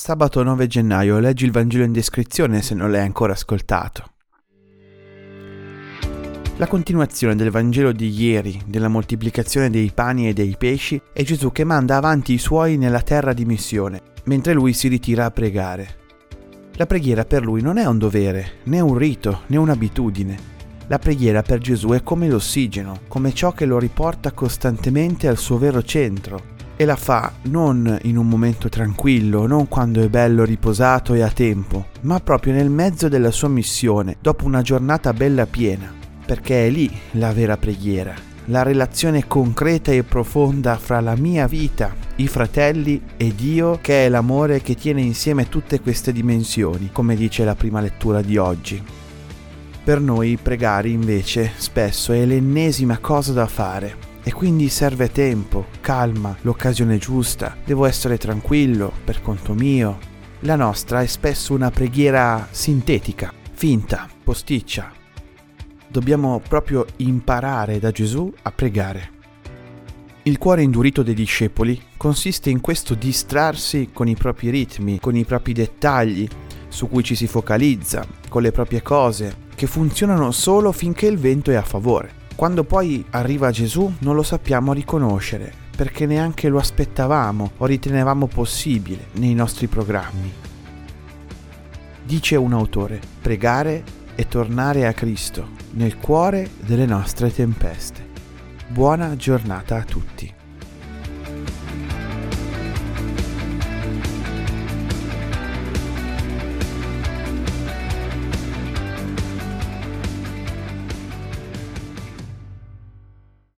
Sabato 9 gennaio leggi il Vangelo in descrizione se non l'hai ancora ascoltato. La continuazione del Vangelo di ieri, della moltiplicazione dei pani e dei pesci, è Gesù che manda avanti i suoi nella terra di missione, mentre lui si ritira a pregare. La preghiera per lui non è un dovere, né un rito, né un'abitudine. La preghiera per Gesù è come l'ossigeno, come ciò che lo riporta costantemente al suo vero centro, e la fa non in un momento tranquillo, non quando è bello riposato e a tempo, ma proprio nel mezzo della sua missione, dopo una giornata bella piena, perché è lì la vera preghiera, la relazione concreta e profonda fra la mia vita, i fratelli e Dio, che è l'amore che tiene insieme tutte queste dimensioni, come dice la prima lettura di oggi. Per noi pregare invece spesso è l'ennesima cosa da fare, e quindi serve tempo, calma, l'occasione giusta, devo essere tranquillo, per conto mio. La nostra è spesso una preghiera sintetica, finta, posticcia. Dobbiamo proprio imparare da Gesù a pregare. Il cuore indurito dei discepoli consiste in questo distrarsi con i propri ritmi, con i propri dettagli, su cui ci si focalizza, con le proprie cose, che funzionano solo finché il vento è a favore. Quando poi arriva Gesù non lo sappiamo riconoscere, perché neanche lo aspettavamo o ritenevamo possibile nei nostri programmi. Dice un autore, pregare e tornare a Cristo nel cuore delle nostre tempeste. Buona giornata a tutti.